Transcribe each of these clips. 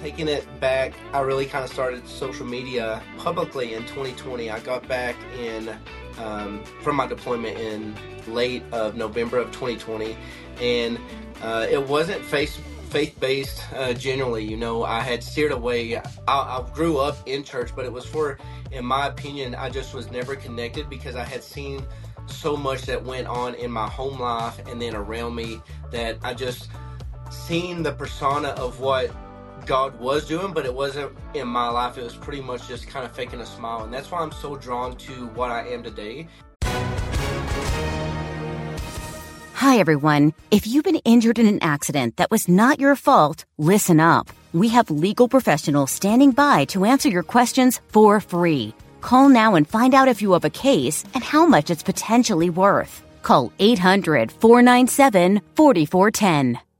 Taking it back, I really kind of started social media publicly in 2020. I got back in um, from my deployment in late of November of 2020, and uh, it wasn't face faith based uh, generally. You know, I had steered away. I, I grew up in church, but it was for, in my opinion, I just was never connected because I had seen so much that went on in my home life and then around me that I just seen the persona of what God was doing, but it wasn't in my life. It was pretty much just kind of faking a smile. And that's why I'm so drawn to what I am today. Hi, everyone. If you've been injured in an accident that was not your fault, listen up. We have legal professionals standing by to answer your questions for free. Call now and find out if you have a case and how much it's potentially worth. Call 800 497 4410.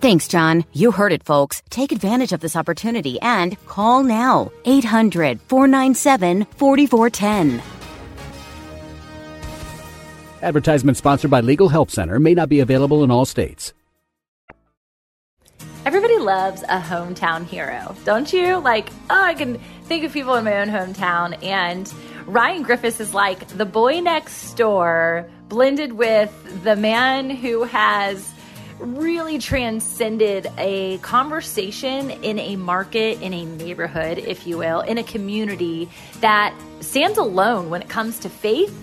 Thanks, John. You heard it, folks. Take advantage of this opportunity and call now 800 497 4410. Advertisement sponsored by Legal Help Center may not be available in all states. Everybody loves a hometown hero, don't you? Like, oh, I can think of people in my own hometown. And Ryan Griffis is like the boy next door blended with the man who has really transcended a conversation in a market, in a neighborhood, if you will, in a community that stands alone when it comes to faith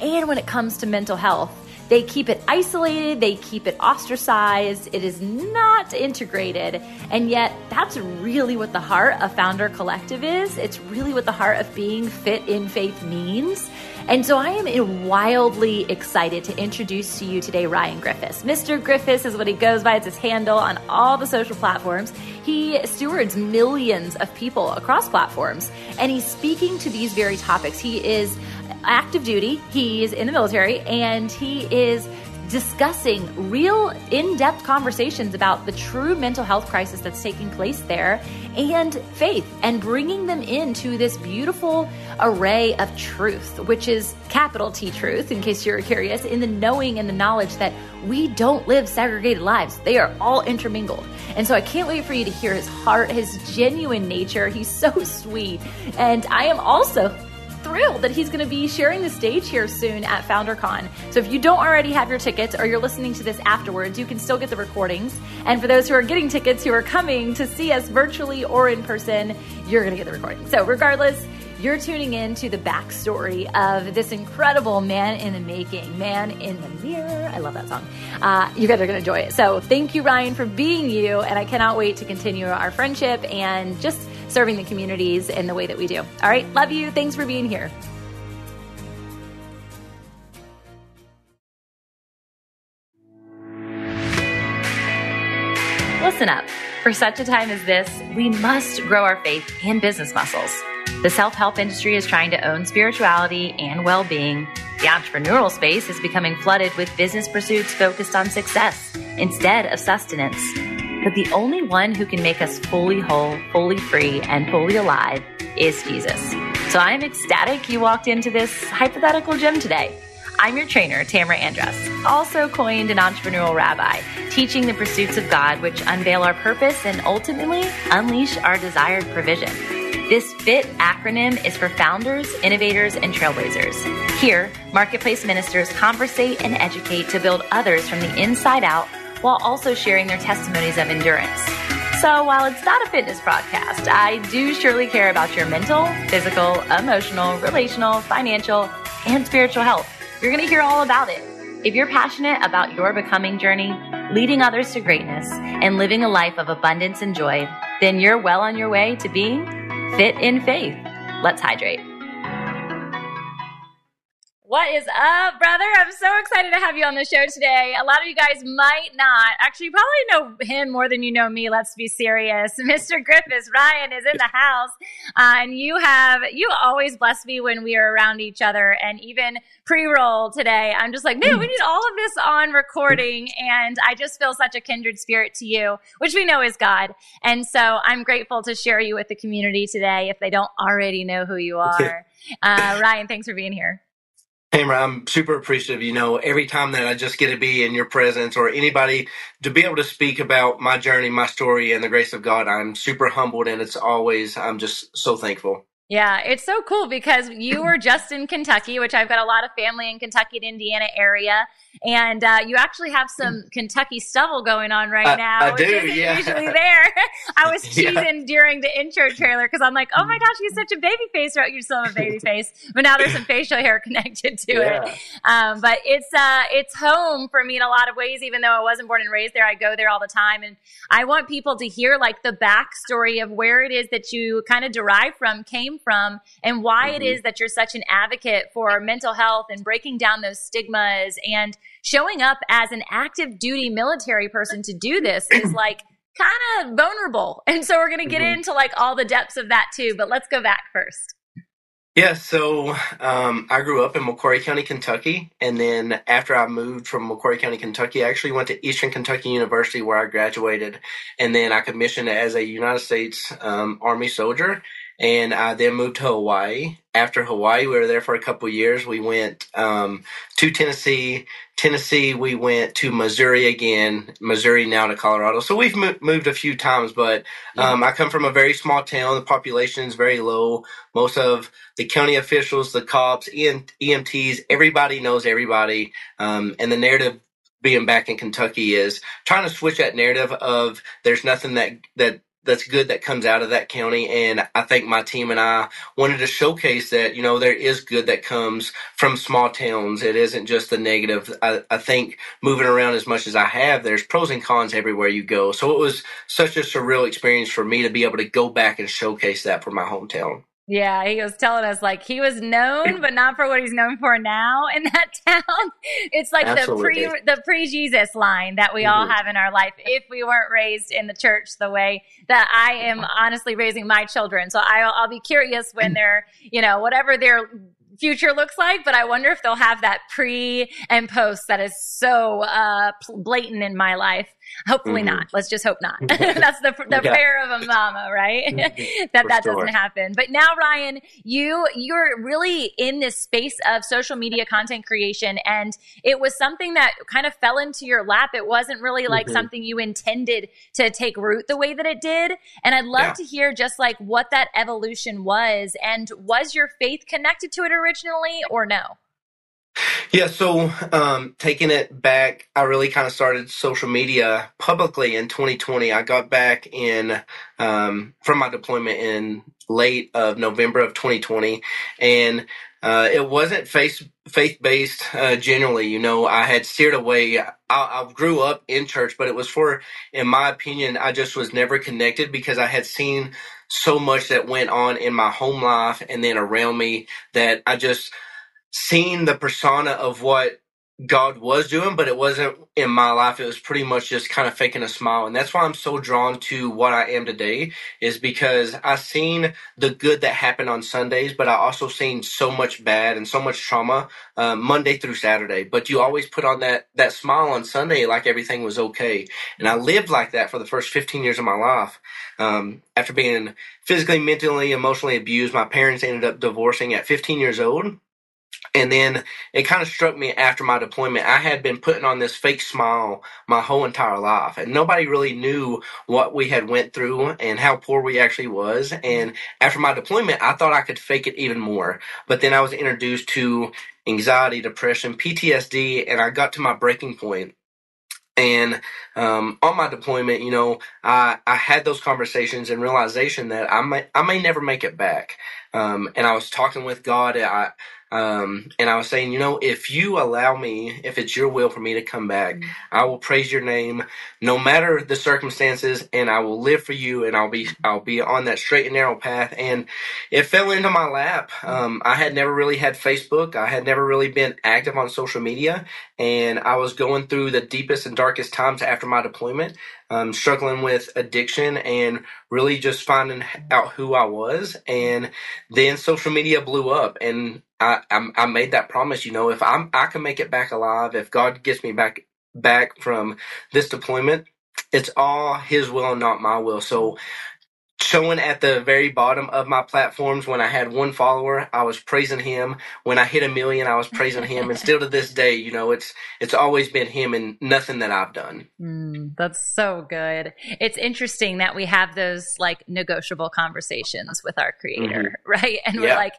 and when it comes to mental health. They keep it isolated, they keep it ostracized, it is not integrated. And yet, that's really what the heart of Founder Collective is. It's really what the heart of being fit in faith means. And so I am wildly excited to introduce to you today Ryan Griffis. Mr. Griffis is what he goes by, it's his handle on all the social platforms. He stewards millions of people across platforms, and he's speaking to these very topics. He is active duty, he's in the military, and he is discussing real in depth conversations about the true mental health crisis that's taking place there and faith and bringing them into this beautiful array of truth, which is capital T truth, in case you're curious, in the knowing and the knowledge that we don't live segregated lives. They are all intermingled. And so I can't wait for you to hear his heart, his genuine nature. He's so sweet. And I am also thrilled that he's going to be sharing the stage here soon at FounderCon. So if you don't already have your tickets or you're listening to this afterwards, you can still get the recordings. And for those who are getting tickets who are coming to see us virtually or in person, you're going to get the recording. So regardless, you're tuning in to the backstory of this incredible man in the making, man in the mirror. I love that song. Uh, you guys are going to enjoy it. So thank you, Ryan, for being you. And I cannot wait to continue our friendship and just serving the communities in the way that we do. All right. Love you. Thanks for being here. Listen up. For such a time as this, we must grow our faith and business muscles. The self help industry is trying to own spirituality and well being. The entrepreneurial space is becoming flooded with business pursuits focused on success instead of sustenance. But the only one who can make us fully whole, fully free, and fully alive is Jesus. So I'm ecstatic you walked into this hypothetical gym today. I'm your trainer, Tamra Andress, also coined an entrepreneurial rabbi, teaching the pursuits of God which unveil our purpose and ultimately unleash our desired provision. This FIT acronym is for founders, innovators, and trailblazers. Here, marketplace ministers conversate and educate to build others from the inside out while also sharing their testimonies of endurance. So while it's not a fitness broadcast, I do surely care about your mental, physical, emotional, relational, financial, and spiritual health. You're going to hear all about it. If you're passionate about your becoming journey, leading others to greatness, and living a life of abundance and joy, then you're well on your way to being fit in faith. Let's hydrate. What is up, brother? I'm so excited to have you on the show today. A lot of you guys might not. Actually, you probably know him more than you know me. Let's be serious. Mr. Griffis, Ryan is in the house. Uh, and you have, you always bless me when we are around each other. And even pre roll today, I'm just like, man, we need all of this on recording. And I just feel such a kindred spirit to you, which we know is God. And so I'm grateful to share you with the community today if they don't already know who you are. Uh, Ryan, thanks for being here. Hey, I'm super appreciative. You know, every time that I just get to be in your presence or anybody to be able to speak about my journey, my story, and the grace of God, I'm super humbled, and it's always I'm just so thankful. Yeah, it's so cool because you were just in Kentucky, which I've got a lot of family in Kentucky and Indiana area, and uh, you actually have some Kentucky stubble going on right now, I, which do, isn't yeah. usually there. I was Yeah. cheesing during the intro trailer because I'm like, oh my gosh, he's such a baby face. Right, you still have a baby face, but now there's some facial hair connected to Yeah. it. Um, but it's uh, it's home for me in a lot of ways. Even though I wasn't born and raised there, I go there all the time, and I want people to hear like the backstory of where it is that you kind of derive from, came from, and why it Mhm. is that you're such an advocate for mental health and breaking down those stigmas and showing up as an active duty military person to do this is like kind of vulnerable. And so we're going to get Mhm. into like all the depths of that too, but let's go back first. Yeah, so um, I grew up in McCreary County, Kentucky, and then after I moved from McCreary County, Kentucky, I actually went to Eastern Kentucky University where I graduated, and then I commissioned as a United States um, Army soldier, and I then moved to Hawaii. After Hawaii, we were there for a couple of years. We went um, to Tennessee. Tennessee, we went to Missouri again. Missouri now to Colorado. So we've mo- moved a few times, but um, I come from a very small town. The population is very low. Most of the county officials, the cops, EM, EMTs, everybody knows everybody. Um, and the narrative being back in Kentucky is trying to switch that narrative of there's nothing that that that's good that comes out of that county. And I think my team and I wanted to showcase that you know there is good that comes from small towns. It isn't just the negative. I, I think moving around as much as I have, there's pros and cons everywhere you go. So it was such a surreal experience for me to be able to go back and showcase that for my hometown. Yeah, he was telling us like he was known, but not for what he's known for now in that town. It's like Absolutely. the pre the pre Jesus line that we all Mhm. have in our life if we weren't raised in the church the way that I am honestly raising my children. So I'll, I'll be curious when they're you know whatever their future looks like, but I wonder if they'll have that pre and post that is so uh, blatant in my life. Hopefully Mhm. not. Let's just hope not. That's the the Yeah. prayer of a mama, right? Mhm. that For that sure. doesn't happen. But now, Ryan, you you're really in this space of social media content creation, and it was something that kind of fell into your lap. It wasn't really like Mhm. something you intended to take root the way that it did. And I'd love Yeah. to hear just like what that evolution was, and was your faith connected to it originally, or no? Yeah, so um, taking it back, I really kind of started social media publicly in 2020. I got back in um, from my deployment in late of November of 2020, and uh, it wasn't faith faith based. Uh, generally, you know, I had steered away. I, I grew up in church, but it was for, in my opinion, I just was never connected because I had seen so much that went on in my home life and then around me that I just seen the persona of what God was doing, but it wasn't in my life. It was pretty much just kind of faking a smile. And that's why I'm so drawn to what I am today is because I seen the good that happened on Sundays, but I also seen so much bad and so much trauma uh, Monday through Saturday. But you always put on that, that smile on Sunday like everything was okay. And I lived like that for the first 15 years of my life. Um, after being physically, mentally, emotionally abused, my parents ended up divorcing at 15 years old. And then it kind of struck me after my deployment. I had been putting on this fake smile my whole entire life, and nobody really knew what we had went through and how poor we actually was. And after my deployment, I thought I could fake it even more. But then I was introduced to anxiety, depression, PTSD, and I got to my breaking point. And um, on my deployment, you know, I, I had those conversations and realization that I may I may never make it back. Um, and I was talking with God. I Um, and I was saying, you know, if you allow me, if it's your will for me to come back, mm-hmm. I will praise your name no matter the circumstances and I will live for you and I'll be, I'll be on that straight and narrow path. And it fell into my lap. Um, I had never really had Facebook. I had never really been active on social media and I was going through the deepest and darkest times after my deployment um, struggling with addiction and really just finding out who I was. And then social media blew up, and I, I, I made that promise. You know, if I'm I can make it back alive, if God gets me back back from this deployment, it's all His will not my will. So showing at the very bottom of my platforms when I had one follower, I was praising him. When I hit a million, I was praising him. and still to this day, you know, it's it's always been him and nothing that I've done. Mm, that's so good. It's interesting that we have those like negotiable conversations with our creator, mm-hmm. right? And yeah. we're like,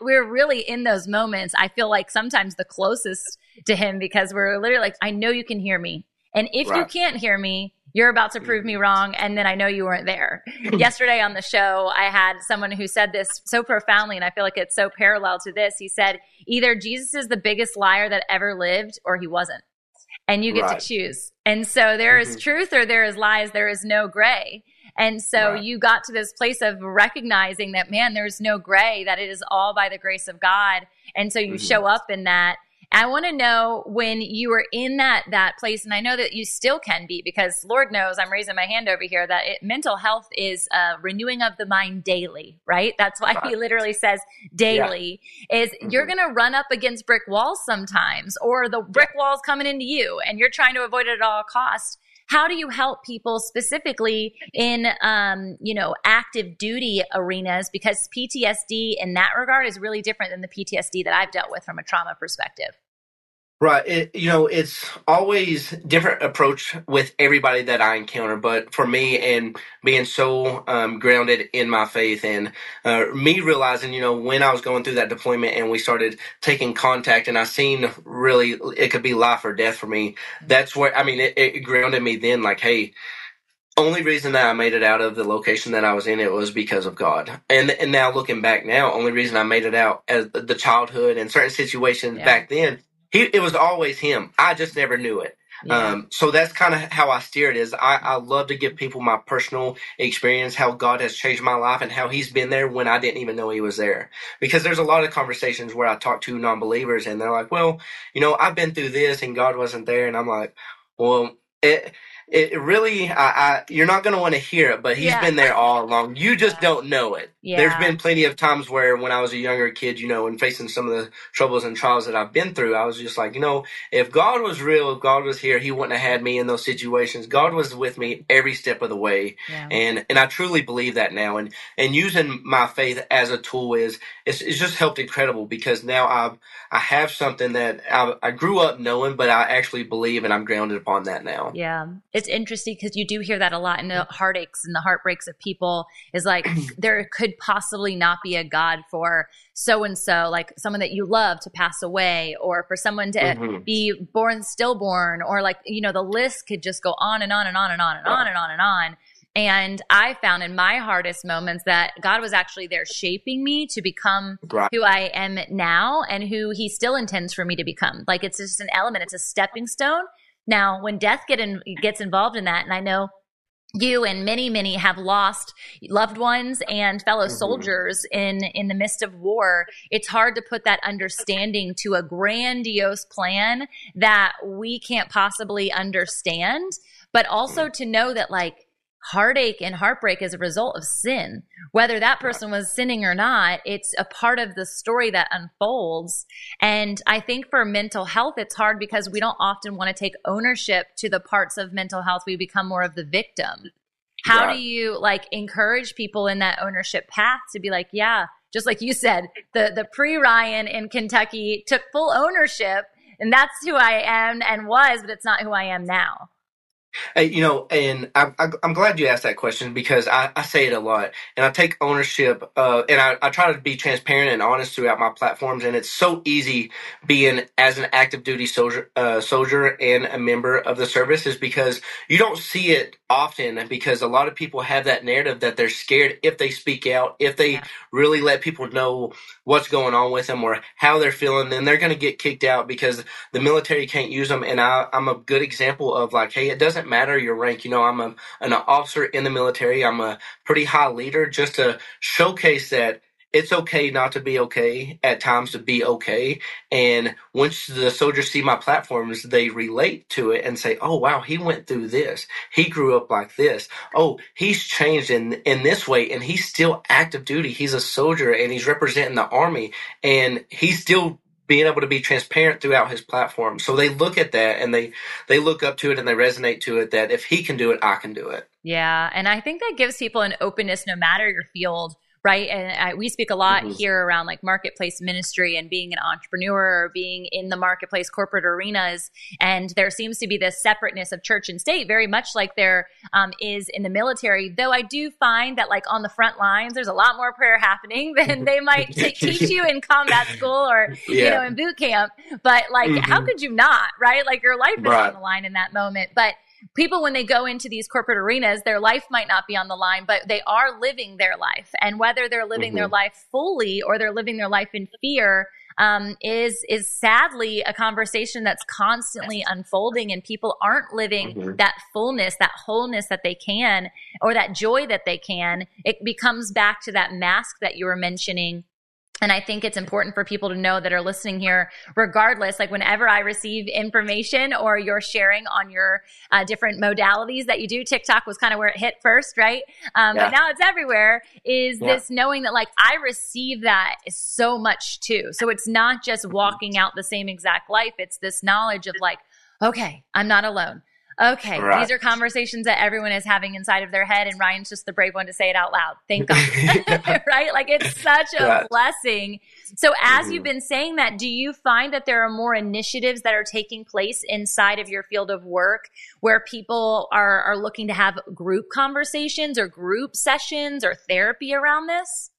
we're really in those moments. I feel like sometimes the closest to him because we're literally like, I know you can hear me. And if right. you can't hear me, you're about to prove me wrong and then i know you weren't there yesterday on the show i had someone who said this so profoundly and i feel like it's so parallel to this he said either jesus is the biggest liar that ever lived or he wasn't and you get right. to choose and so there is mm-hmm. truth or there is lies there is no gray and so right. you got to this place of recognizing that man there's no gray that it is all by the grace of god and so you mm-hmm. show up in that I want to know when you were in that that place, and I know that you still can be because Lord knows I'm raising my hand over here that it, mental health is a renewing of the mind daily, right? That's why he literally says daily. Yeah. Is mm-hmm. you're going to run up against brick walls sometimes, or the brick yeah. walls coming into you, and you're trying to avoid it at all costs how do you help people specifically in um, you know active duty arenas? Because ptsd in that regard is really different than the ptsd that i've dealt with from a trauma perspective Right. It, you know, it's always different approach with everybody that I encounter. But for me and being so um, grounded in my faith and uh, me realizing, you know, when I was going through that deployment and we started taking contact and I seen really it could be life or death for me. That's where, I mean, it, it grounded me then like, hey, only reason that I made it out of the location that I was in it was because of God. And and now looking back now, only reason I made it out as the childhood and certain situations yeah. back then he it was always him. I just never knew it. Yeah. Um, so that's kind of how I steer it. Is I, I love to give people my personal experience, how God has changed my life, and how He's been there when I didn't even know He was there. Because there's a lot of conversations where I talk to non-believers, and they're like, "Well, you know, I've been through this, and God wasn't there," and I'm like, "Well, it." it really I, I you're not going to want to hear it but he's yeah. been there all along you just yeah. don't know it yeah. there's been plenty of times where when i was a younger kid you know and facing some of the troubles and trials that i've been through i was just like you know if god was real if god was here he wouldn't have had me in those situations. God was with me every step of the way. And and i truly believe that now. And and using my faith as a tool is it's, it's just helped incredible because now i've i have something that I, I grew up knowing but i actually believe and i'm grounded upon that now. Yeah. It's interesting because you do hear that a lot in the heartaches and the heartbreaks of people is like there could possibly not be a God for so and so, like someone that you love to pass away, or for someone to mm-hmm. be born stillborn, or like, you know, the list could just go on and on and on and on and on and on and on. And I found in my hardest moments that God was actually there shaping me to become right. who I am now and who He still intends for me to become. Like it's just an element, it's a stepping stone now, when death get in, gets involved in that, and I know you and many many have lost loved ones and fellow mm-hmm. soldiers in in the midst of war it's hard to put that understanding to a grandiose plan that we can't possibly understand but also to know that like heartache and heartbreak as a result of sin. Whether that person was sinning or not, it's a part of the story that unfolds. And I think for mental health, it's hard because we don't often want to take ownership to the parts of mental health. We become more of the victim. How right. do you like encourage people in that ownership path to be like, yeah, just like you said, the the pre Ryan in Kentucky took full ownership and that's who I am and was, but it's not who I am now. Hey, you know, and I, I, I'm glad you asked that question because I, I say it a lot, and I take ownership, uh, and I, I try to be transparent and honest throughout my platforms. And it's so easy being as an active duty soldier, uh, soldier and a member of the service is because you don't see it often because a lot of people have that narrative that they're scared if they speak out, if they really let people know what's going on with them or how they're feeling, then they're going to get kicked out because the military can't use them. And I, I'm a good example of like, hey, it doesn't matter your rank. You know, I'm a, an officer in the military. I'm a pretty high leader just to showcase that it's okay not to be okay at times to be okay. And once the soldiers see my platforms, they relate to it and say, Oh, wow, he went through this. He grew up like this. Oh, he's changed in, in this way and he's still active duty. He's a soldier and he's representing the army and he's still being able to be transparent throughout his platform. So they look at that and they they look up to it and they resonate to it that if he can do it, I can do it. Yeah, and I think that gives people an openness no matter your field right? And I, we speak a lot mm-hmm. here around like marketplace ministry and being an entrepreneur or being in the marketplace corporate arenas. And there seems to be this separateness of church and state, very much like there um, is in the military. Though I do find that like on the front lines, there's a lot more prayer happening than they might t- teach you in combat school or yeah. you know in boot camp. But like, mm-hmm. how could you not, right? Like your life is right. on the line in that moment, but people when they go into these corporate arenas their life might not be on the line but they are living their life and whether they're living mm-hmm. their life fully or they're living their life in fear um, is is sadly a conversation that's constantly unfolding and people aren't living mm-hmm. that fullness that wholeness that they can or that joy that they can it becomes back to that mask that you were mentioning and I think it's important for people to know that are listening here, regardless, like whenever I receive information or you're sharing on your uh, different modalities that you do, TikTok was kind of where it hit first, right? Um, yeah. But now it's everywhere, is yeah. this knowing that like I receive that so much too. So it's not just walking out the same exact life, it's this knowledge of like, okay, I'm not alone okay, right. these are conversations that everyone is having inside of their head, and Ryan's just the brave one to say it out loud. Thank God. right? Like it's such a right. blessing. So, as mm-hmm. you've been saying that, do you find that there are more initiatives that are taking place inside of your field of work where people are, are looking to have group conversations or group sessions or therapy around this?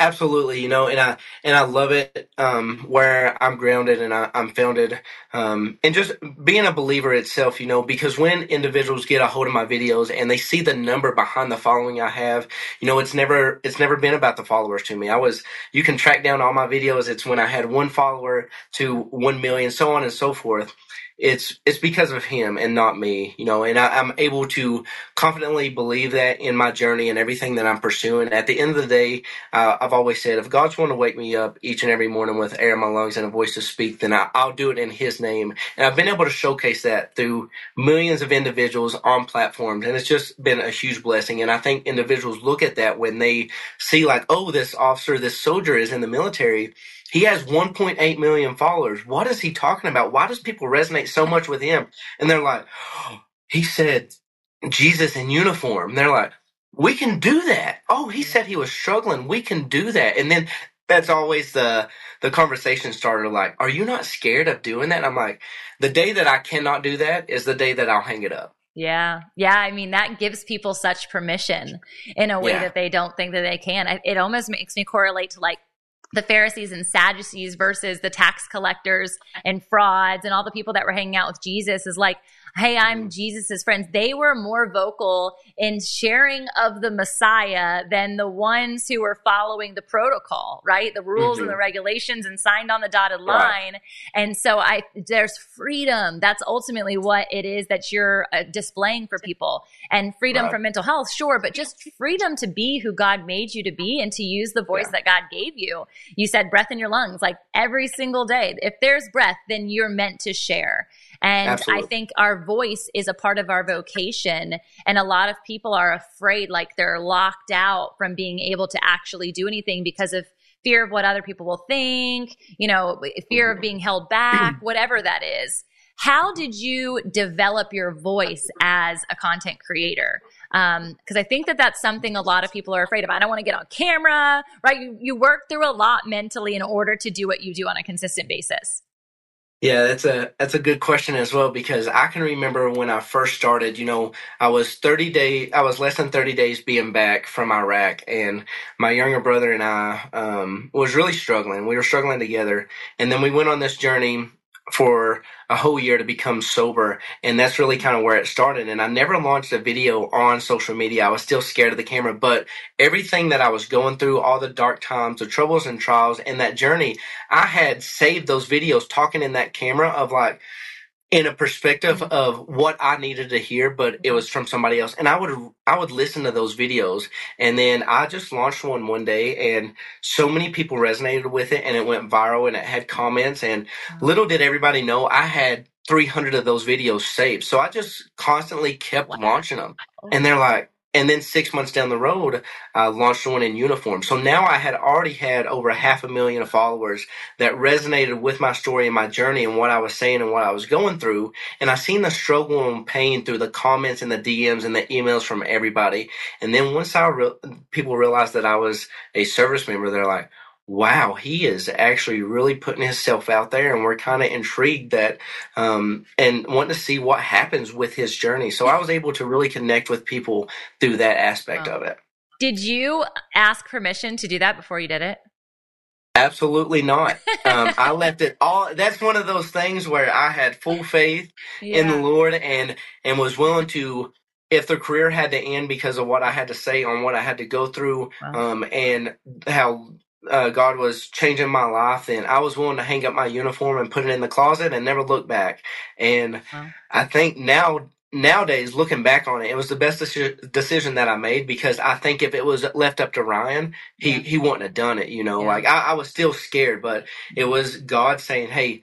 Absolutely, you know, and I and I love it um, where I'm grounded and I, am founded, um, and just being a believer itself, you know, because when individuals get a hold of my videos and they see the number behind the following I have, you know, it's never it's never been about the followers to me. I was you can track down all my videos. It's when I had one follower to one million, so on and so forth it's it's because of him and not me, you know. And I, am able to confidently believe that in my journey and everything that I'm pursuing. At the end of the day, uh, I've always said, if God's want to wake me up each and every morning with air in my lungs and a voice to speak, then I, I'll do it in His name. And I've been able to showcase that through millions of individuals on platforms, and it's just been a huge blessing. And I think individuals look at that when they see, like, oh, this officer, this soldier is in the military he has 1.8 million followers. What is he talking about? Why does people resonate so much with him? And they're like, oh, he said Jesus in uniform. they're like, we can do that. Oh, he said he was struggling. We can do that. And then that's always the the conversation starter like, are you not scared of doing that? And I'm like, the day that I cannot do that is the day that I'll hang it up. Yeah. Yeah. I mean, that gives people such permission in a way yeah. that they don't think that they can. It almost makes me correlate to like the Pharisees and Sadducees versus the tax collectors and frauds and all the people that were hanging out with Jesus is like, hey, I'm. Jesus's friends. They were more vocal in sharing of the Messiah than the ones who were following the protocol, right? The rules mm-hmm. and the regulations and signed on the dotted line. Right. And so I, there's freedom. That's ultimately what it is that you're uh, displaying for people and freedom right. from mental health. Sure. But just freedom to be who God made you to be and to use the voice yeah. that God gave you. You said breath in your lungs, like every single day. If there's breath, then you're meant to share. And Absolutely. I think our voice is a part of our vocation. And a lot of people are afraid, like they're locked out from being able to actually do anything because of fear of what other people will think, you know, fear of being held back, whatever that is. How did you develop your voice as a content creator? Because um, I think that that's something a lot of people are afraid of. I don't want to get on camera, right? You, you work through a lot mentally in order to do what you do on a consistent basis. Yeah, that's a that's a good question as well because I can remember when I first started. You know, I was thirty day, I was less than thirty days being back from Iraq, and my younger brother and I um, was really struggling. We were struggling together, and then we went on this journey for a whole year to become sober and that's really kind of where it started and i never launched a video on social media. I was still scared of the camera but everything that i was going through all the dark times the troubles and trials and that journey i had saved those videos talking in that camera of like in a perspective mm-hmm. of what I needed to hear, but it was from somebody else. And I would I would listen to those videos, and then I just launched one one day, and so many people resonated with it, and it went viral, and it had comments, and mm-hmm. little did everybody know I had 300 of those videos saved. So I just constantly kept wow. launching them, and they're like, and then six months down the road, I launched one in uniform. So now I had already had over a half a million of followers that resonated with my story and my journey and what I was saying and what I was going through. And I seen the struggle and pain through the comments and the DMs and the emails from everybody. And then once I re- people realized that I was a service member, they're like, wow, he is actually really putting himself out there, and we're kind of intrigued that um, and wanting to see what happens with his journey. So I was able to really connect with people through that aspect of it. Did you ask permission to do that before you did it? Absolutely not. Um, I left it all. That's one of those things where I had full faith yeah. in the Lord and and was willing to if the career had to end because of what I had to say on what I had to go through, wow. um, and how uh, God was changing my life, then I was willing to hang up my uniform and put it in the closet and never look back. And I think now, nowadays, looking back on it, it was the best decision that I made because I think if it was left up to Ryan, he, yeah. he wouldn't have done it. You know, yeah. like I, I was still scared, but it was God saying, Hey,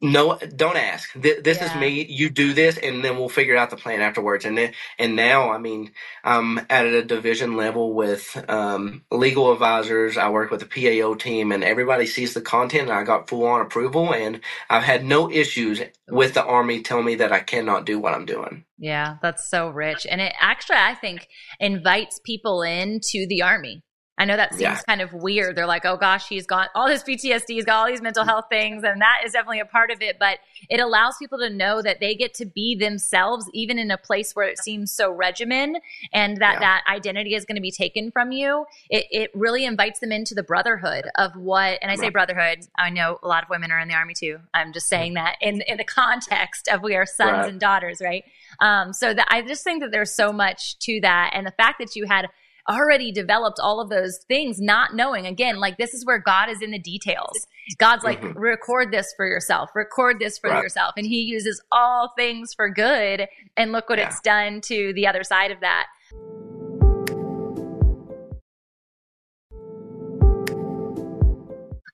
no don't ask. This yeah. is me. You do this and then we'll figure out the plan afterwards. And then and now i mean i'm at a division level with um, legal advisors. I work with the pao team and everybody sees the content and i got full on approval and i've had no issues with the army telling me that i cannot do what i'm doing. Yeah that's so rich. And it actually i think invites people into the army I know that seems yeah. kind of weird. They're like, oh gosh, he's got all this PTSD, he's got all these mental health things, and that is definitely a part of it. But it allows people to know that they get to be themselves, even in a place where it seems so regimen and that yeah. that identity is going to be taken from you. It, it really invites them into the brotherhood of what, and I say brotherhood, I know a lot of women are in the army too. I'm just saying that in, in the context of we are sons right. and daughters, right? Um, so that I just think that there's so much to that. And the fact that you had already developed all of those things, not knowing. Again, like this is where God is in the details. God's like, mm-hmm. record this for yourself, record this for right. yourself. And He uses all things for good. And look what yeah. it's done to the other side of that.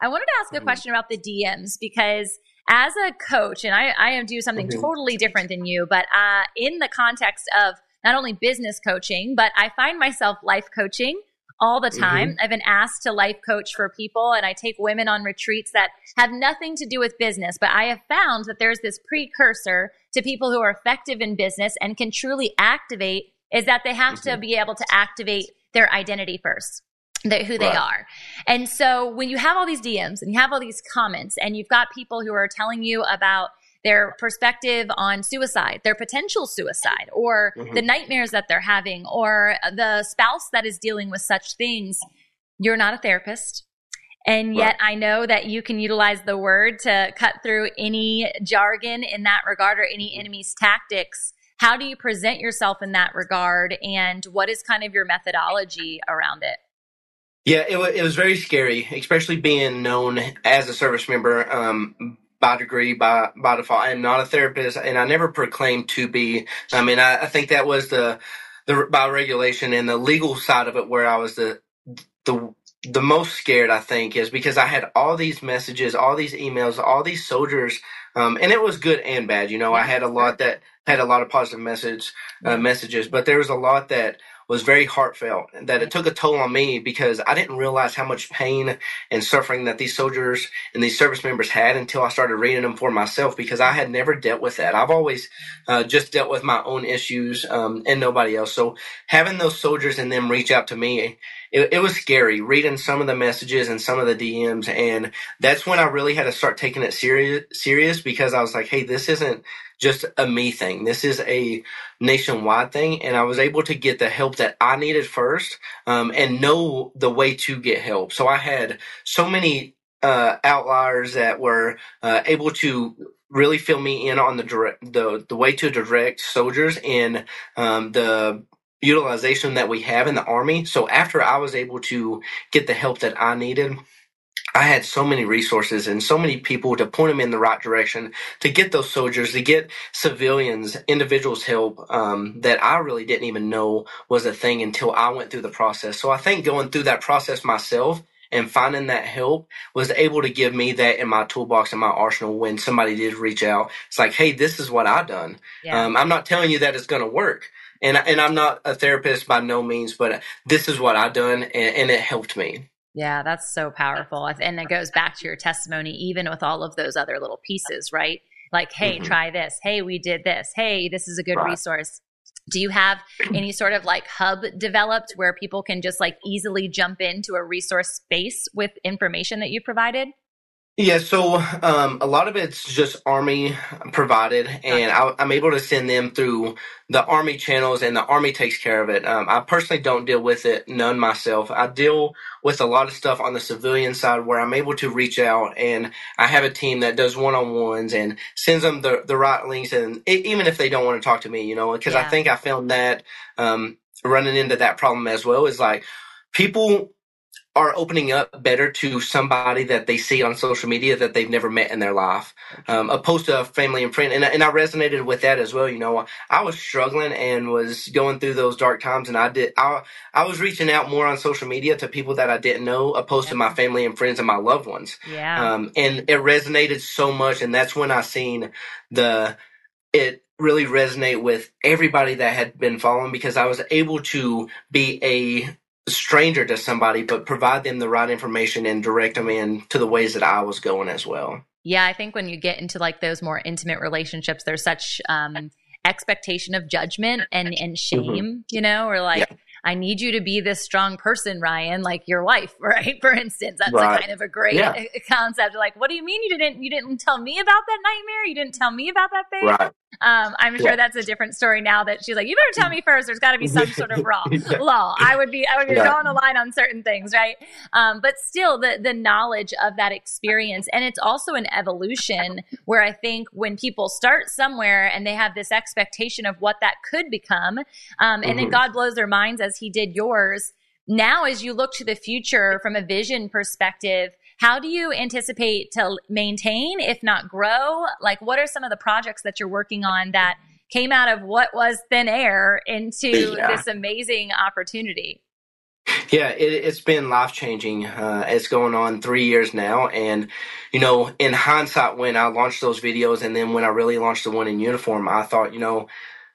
I wanted to ask a mm-hmm. question about the DMs because as a coach, and I, I do something mm-hmm. totally different than you, but uh, in the context of not only business coaching, but I find myself life coaching all the time. Mm-hmm. I've been asked to life coach for people and I take women on retreats that have nothing to do with business, but I have found that there's this precursor to people who are effective in business and can truly activate is that they have mm-hmm. to be able to activate their identity first. That who they right. are. And so when you have all these DMs and you have all these comments and you've got people who are telling you about their perspective on suicide, their potential suicide, or mm-hmm. the nightmares that they're having, or the spouse that is dealing with such things. You're not a therapist. And yet right. I know that you can utilize the word to cut through any jargon in that regard or any enemy's tactics. How do you present yourself in that regard? And what is kind of your methodology around it? Yeah, it, it was very scary, especially being known as a service member. Um, by degree, by by default. I am not a therapist, and I never proclaimed to be. I mean, I, I think that was the the by regulation and the legal side of it where I was the the the most scared. I think is because I had all these messages, all these emails, all these soldiers, um, and it was good and bad. You know, I had a lot that had a lot of positive message uh, messages, but there was a lot that was very heartfelt. That it took a toll on me because I didn't realize how much pain and suffering that these soldiers and these service members had until I started reading them for myself because I had never dealt with that. I've always uh, just dealt with my own issues um, and nobody else. So having those soldiers and them reach out to me it, it, was scary reading some of the messages and some of the DMs. And that's when I really had to start taking it serious, serious because I was like, Hey, this isn't just a me thing. This is a nationwide thing. And I was able to get the help that I needed first, um, and know the way to get help. So I had so many, uh, outliers that were, uh, able to really fill me in on the direct the the way to direct soldiers in um, the utilization that we have in the army. So after I was able to get the help that I needed, I had so many resources and so many people to point them in the right direction to get those soldiers, to get civilians, individuals help um, that I really didn't even know was a thing until I went through the process. So I think going through that process myself and finding that help was able to give me that in my toolbox and my arsenal when somebody did reach out. It's like, hey, this is what I've done. Yeah. Um, I'm not telling you that it's going to work and and I'm not a therapist by no means, but this is what I've done, and, and it helped me. Yeah, that's so powerful, and it goes back to your testimony, even with all of those other little pieces, right? Like, hey, mm-hmm. try this. Hey, we did this. Hey, this is a good right. resource. Do you have any sort of like hub developed where people can just like easily jump into a resource space with information that you provided? Yeah, so um, a lot of it's just Army provided, and I, am able to send them through the Army channels, and the Army takes care of it. Um, I personally don't deal with it, none myself. I deal with a lot of stuff on the civilian side where I'm able to reach out, and I have a team that does one on ones and sends them the, the right links, and even if they don't want to talk to me, you know, because yeah. I think I found that um, running into that problem as well is like people are opening up better to somebody that they see on social media that they've never met in their life, um, opposed to a family and friend. And, and I resonated with that as well. You know, I was struggling and was going through those dark times, and I did. I I was reaching out more on social media to people that I didn't know, opposed to my family and friends and my loved ones. Yeah. Um, and it resonated so much, and that's when I seen the it really resonate with everybody that had been following because I was able to be a stranger to somebody, but provide them the right information and direct them in to the ways that I was going as well. Yeah, I think when you get into like those more intimate relationships, there's such um, expectation of judgment and and mm-hmm. shame, mm-hmm. you know, or like. Yeah. I need you to be this strong person, Ryan, like your wife, right? For instance, that's right. kind of a great yeah. concept. Like, what do you mean you didn't you didn't tell me about that nightmare? You didn't tell me about that thing? Right. Um, I'm sure that's a different story now that she's like, you better tell me first. There's got to be some sort of law. yeah. law. I would be, I would be yeah. drawing a line on certain things, right? Um, but still, the the knowledge of that experience, and it's also an evolution where I think when people start somewhere and they have this expectation of what that could become, um, and mm-hmm. then God blows their minds as He did yours. Now, as you look to the future from a vision perspective, how do you anticipate to maintain, if not grow? Like, what are some of the projects that you're working on that came out of what was thin air into yeah. this amazing opportunity? Yeah, it, has been life changing. Uh, it's going on three years now, and you know, in hindsight, when I launched those videos, and then when I really launched the one in uniform, I thought, you know,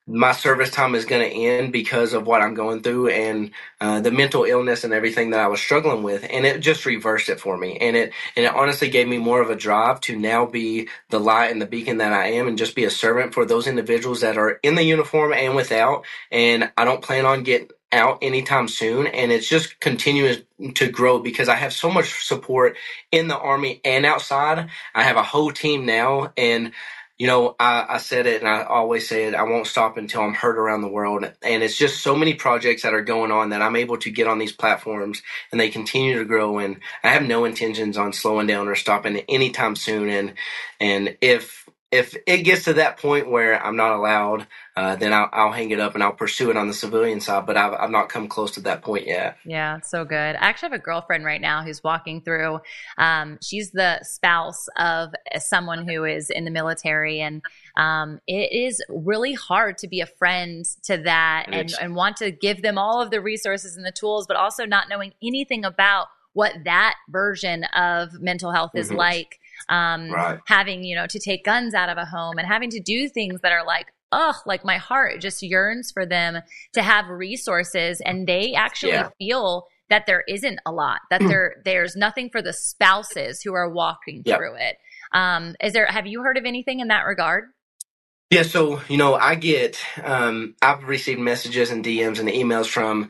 my service time is going to end because of what I'm going through and uh, the mental illness and everything that I was struggling with, and it just reversed it for me. And it and it honestly gave me more of a drive to now be the light and the beacon that I am, and just be a servant for those individuals that are in the uniform and without. And I don't plan on getting out anytime soon and it's just continuing to grow because I have so much support in the army and outside. I have a whole team now and you know, I, I, said it and I always say it, I won't stop until I'm heard around the world. And it's just so many projects that are going on that I'm able to get on these platforms and they continue to grow. And I have no intentions on slowing down or stopping anytime soon. And, and if, if it gets to that point where I'm not allowed, uh, then I'll, I'll, hang it up and I'll pursue it on the civilian side. But I've, I've, not come close to that point yet. Yeah, so good. I actually have a girlfriend right now who's walking through. Um, she's the spouse of someone who is in the military, and um, it is really hard to be a friend to that and, and want to give them all of the resources and the tools, but also not knowing anything about what that version of mental health is mm-hmm. like um, right. having you know to take guns out of a home and having to do things that are like ugh, like my heart just yearns for them to have resources and they actually yeah. feel that there isn't a lot, that there there's nothing for the spouses who are walking yep. through it. Um, is there have you heard of anything in that regard? Yeah, so you know, I get um, I've received messages and DMs and emails from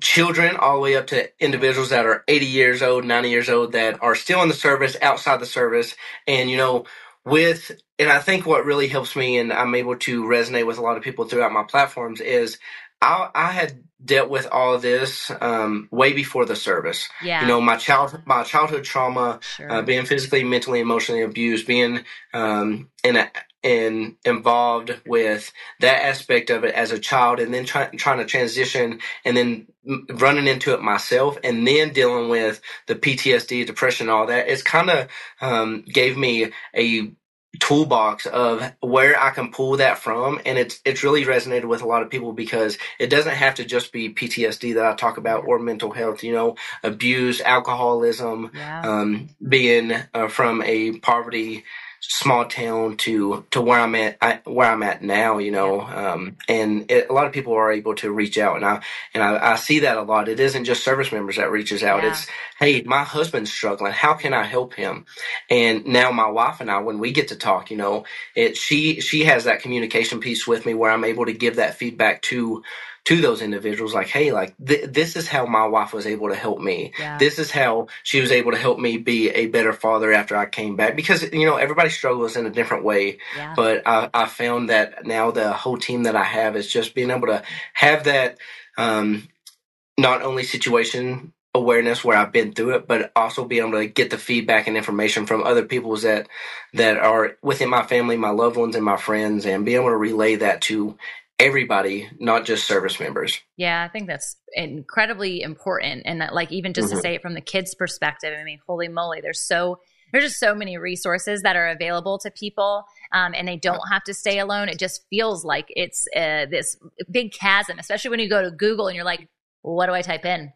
children all the way up to individuals that are 80 years old, 90 years old that are still in the service, outside the service, and you know, with and I think what really helps me and I'm able to resonate with a lot of people throughout my platforms is I, I had dealt with all this um, way before the service. Yeah. You know, my child, my childhood trauma, sure. uh, being physically, mentally, emotionally abused, being um, in a, in involved with that aspect of it as a child, and then trying trying to transition, and then running into it myself, and then dealing with the PTSD, depression, all that. It's kind of um, gave me a toolbox of where I can pull that from and it's it's really resonated with a lot of people because it doesn't have to just be PTSD that I talk about or mental health you know abuse alcoholism yeah. um, being uh, from a poverty small town to to where I'm at I, where I'm at now you know um, and it, a lot of people are able to reach out and I and I, I, see that a lot. It isn't just service members that reaches out. Yeah. it's hey my husband's struggling. How can I help him? And now my wife and I when we get to talk you know it she she has that communication piece with me where I'm able to give that feedback to to those individuals like hey like th- this is how my wife was able to help me yeah. this is how she was able to help me be a better father after i came back because you know everybody struggles in a different way yeah. but I, I found that now the whole team that i have is just being able to have that um, not only situation awareness where I've been through it, but also be able to get the feedback and information from other people that that are within my family, my loved ones, and my friends, and be able to relay that to everybody, not just service members. Yeah, I think that's incredibly important. And that, like, even just mm-hmm. to say it from the kids' perspective, I mean, holy moly, there's so there's just so many resources that are available to people um, and they don't have to stay alone it just feels like it's uh, this big chasm especially when you go to google and you're like what do i type in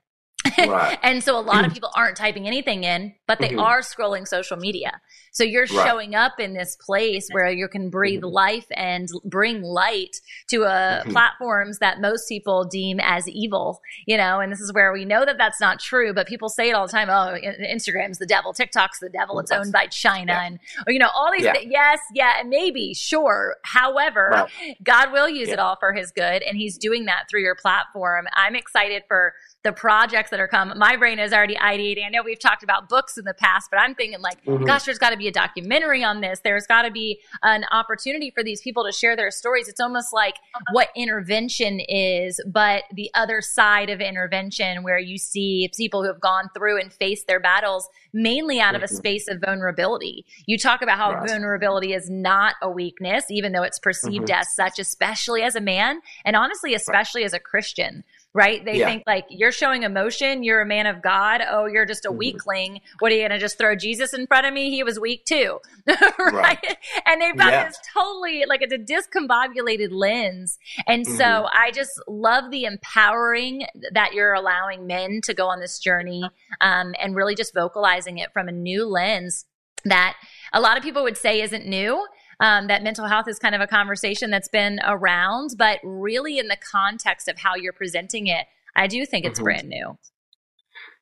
Right. and so a lot of people aren't typing anything in, but they mm-hmm. are scrolling social media. So you're right. showing up in this place where you can breathe mm-hmm. life and bring light to uh, mm-hmm. platforms that most people deem as evil, you know, and this is where we know that that's not true, but people say it all the time. Oh, Instagram's the devil, TikTok's the devil, it's owned by China yeah. and, or, you know, all these, yeah. Th- yes, yeah, maybe, sure. However. God will use yeah. it all for his good and he's doing that through your platform. I'm excited for the projects that are coming. My brain is already ideating. I know we've talked about books in the past, but I'm thinking like, mm-hmm. gosh, there's got to be a documentary on this. There's got to be an opportunity for these people to share their stories. It's almost like uh-huh. what intervention is, but the other side of intervention where you see people who have gone through and faced their battles mainly out of a mm-hmm. space of vulnerability. You talk about how right. vulnerability is not a weakness, even though it's perceived mm-hmm. as such, especially as a man, and honestly, especially right. as a Christian right? They yeah. think like you're showing emotion, you're a man of God. Oh, you're just a mm-hmm. weakling. What are you to just throw Jesus in front of me? He was weak too, right? right? And they've got yeah. this totally like it's a discombobulated lens. And mm-hmm. so I just love the empowering that you're allowing men to go on this journey um, and really just vocalizing it from a new lens that a lot of people would say isn't new um, that mental health is kind of a conversation that's been around, but really in the context of how you're presenting it, I do think it's mm-hmm. brand new.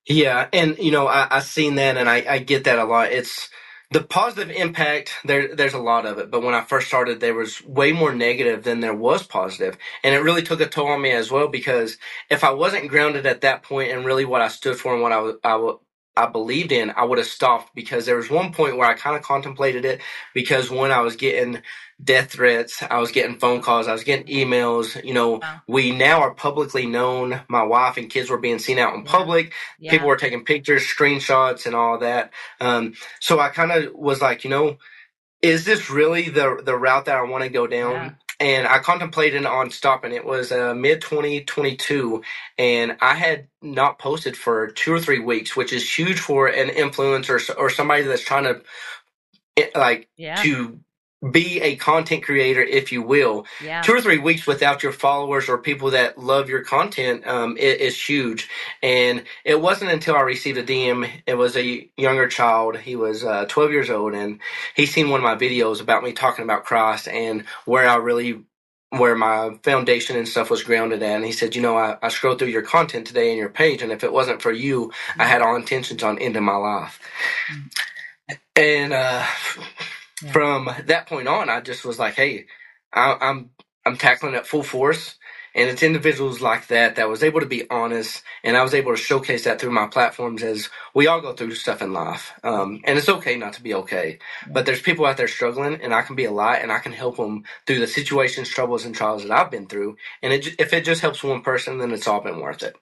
Yeah, and you know, I, I've seen that, and I, I get that a lot. It's the positive impact there there's a lot of it but when i first started there was way more negative than there was positive and it really took a toll on me as well because if i wasn't grounded at that point and really what i stood for and what i, I, I believed in, I would have stopped because there was one point where I kind of contemplated it because when I was getting death threats, I was getting phone calls, I was getting emails. You know, wow. we now are publicly known. My wife and kids were being seen out in yeah. public. Yeah. People were taking pictures, screenshots, and all that. Um, so I kind of was like, you know, is this really the the route that I want to go down? Yeah and I contemplated on stopping. It was uh, mid 2022, and I had not posted for two or three weeks, which is huge for an influencer or somebody that's trying to eh, like yeah. to be a content creator, if you will. Yeah. Two or three weeks without your followers or people that love your content um, it, is huge. And it wasn't until I received a DM. It was a younger child. He was uh, 12 years old, and he seen one of my videos about me talking about Christ and where I really where my foundation and stuff was grounded at. And he said, you know, I, I scrolled through your content today and your page, and if it wasn't for you, I had all intentions on ending my life. And uh, yeah. from that point on, I just was like, hey, I, I'm I'm tackling it full force. And it's individuals like that that was able to be honest, and I was able to showcase that through my platforms as we all go through stuff in life. Um, and it's okay not to be okay, but there's people out there struggling, and I can be a light, and I can help them through the situations, troubles, and trials that I've been through. And it, if it just helps one person, then it's all been worth it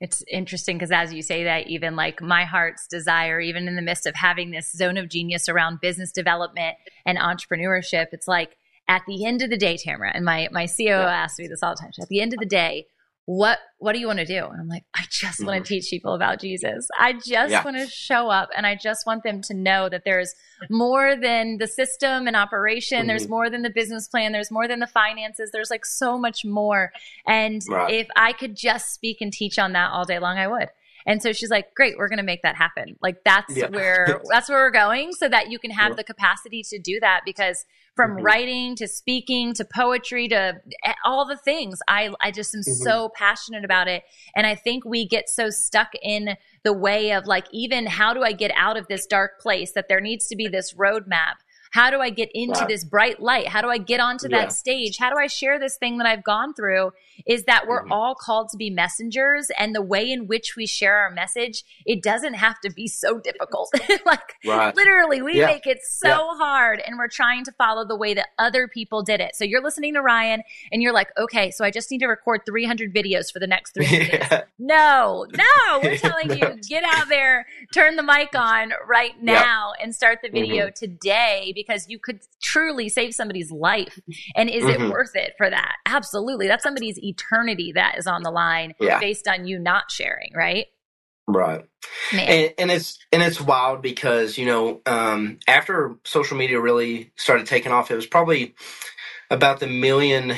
it's interesting because as you say that even like my heart's desire even in the midst of having this zone of genius around business development and entrepreneurship it's like at the end of the day, Tamra, and my my CEO yeah. asks me this all the time. At the end of the day, what what do you want to do? And I'm like, I just mm-hmm. want to teach people about Jesus. I just yeah. want to show up and I just want them to know that there's more than the system and operation. Mm-hmm. There's more than the business plan. There's more than the finances. There's like so much more. And right. if I could just speak and teach on that all day long, I would. And so she's like, great, we're going to make that happen. Like that's yeah. where, that's where we're going so that you can have yeah. the capacity to do that because from mm-hmm. writing to speaking to poetry to all the things. I, I just am mm-hmm. so passionate about it. And I think we get so stuck in the way of like, even how do I get out of this dark place that there needs to be this roadmap how do I get into this bright light? How do I get onto yeah. that stage? How do I share this thing that I've gone through? Is that we're mm-hmm. all called to be messengers and the way in which we share our message, it doesn't have to be so difficult. like right. literally, we yeah. make it so yeah. hard and we're trying to follow the way that other people did it. So you're listening to Ryan and you're like, okay, so I just need to record 300 videos for the next three days. No, no, we're telling you, get out there, turn the mic on right now and start the video mm-hmm. today because you could truly save somebody's life. And is mm-hmm. it worth it for that? Absolutely. That's somebody's eternity that is on the line yeah. based on you not sharing, right? Right. And, and, it's and it's wild because you know um, after social media really started taking off, it was probably about the million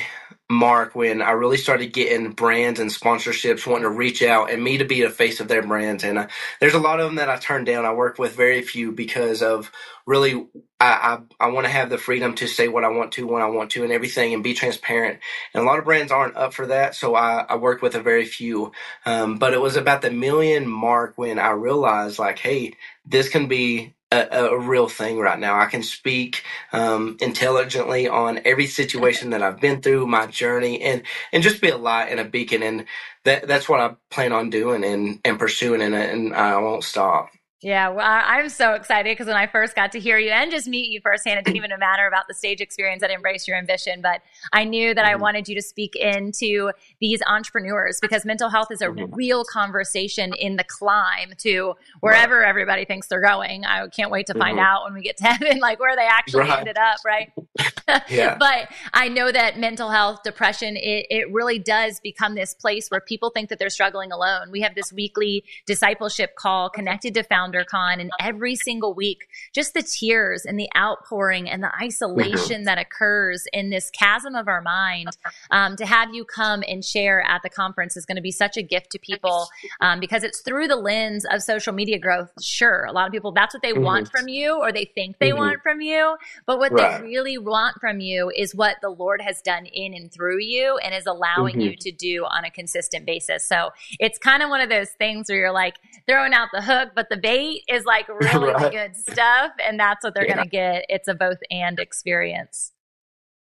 mark when I really started getting brands and sponsorships wanting to reach out and me to be the face of their brands. And uh, there's a lot of them that I turned down. I work with very few because of really I, I, I want to have the freedom to say what I want to when I want to and everything and be transparent. And a lot of brands aren't up for that. So I, I worked with a very few. Um, but it was about the million mark when I realized like, hey, this can be a, a, real thing right now. I can speak um, intelligently on every situation that I've been through, my journey, and and just be a light and a beacon. And that that's what I plan on doing and and pursuing, and and I won't stop. Yeah, well, I'm so excited because when I first got to hear you and just meet you firsthand, it didn't even matter about the stage experience at Embrace Your Ambition, but I knew that I mm-hmm. wanted you to speak into these entrepreneurs because mental health is a mm-hmm. real conversation in the climb to wherever right. everybody thinks they're going. I can't wait to find mm-hmm. out when we get to heaven, like where they actually right. ended up, right? yeah. but I know that mental health, depression, it, it really does become this place where people think that they're struggling alone. We have this weekly discipleship call connected to found FounderCon, and every single week, just the tears and the outpouring and the isolation mm-hmm. that occurs in this chasm of our mind. Um, to have you come and share at the conference is going to be such a gift to people um, because it's through the lens of social media growth. Sure, a lot of people that's what they mm-hmm. want from you or they think they mm-hmm. want from you, but what right. they really want from you is what the Lord has done in and through you and is allowing you mm-hmm. to do on a consistent basis. So it's kind of one of those things where you're like throwing out the hook, but the bait is like really right. good stuff, and that's what they're yeah. going to get. It's a both and experience.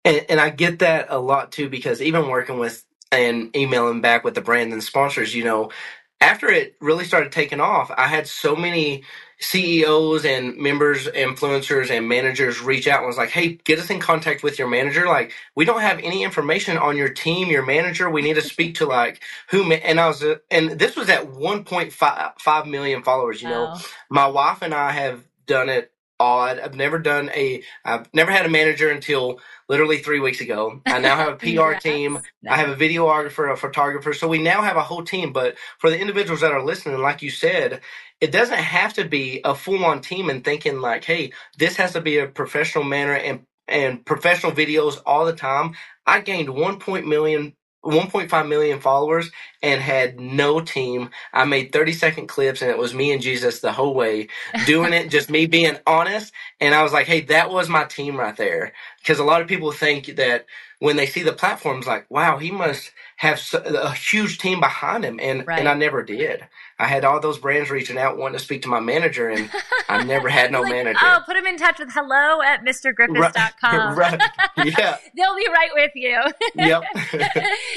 And, and I get that a lot too, because even working with and emailing back with the brands and sponsors, you know, after it really started taking off, I had so many CEOs and members, influencers, and managers reach out and was like, "Hey, get us in contact with your manager. Like, we don't have any information on your team, your manager. We need to speak to like who." And I was, uh, and this was at 1.5 million followers. You know, my wife and I have done it odd. I've never done a. I've never had a manager until literally three weeks ago. I now have a PR team. I have a videographer, a photographer. So we now have a whole team. But for the individuals that are listening, like you said, it doesn't have to be a full on team and thinking like, hey, this has to be a professional manner and and professional videos all the time. I gained 1. million 1.5 million followers and had no team. I made 30 second clips and it was me and Jesus the whole way doing it, just me being honest. And I was like, hey, that was my team right there. Because a lot of people think that when they see the platforms, like, wow, he must have a huge team behind him, and right. and I never did. I had all those brands reaching out wanting to speak to my manager, and I never had no like, manager. Oh, put him in touch with hello at mrgriffis.com. Right. right. Yeah. They'll be right with you. yep.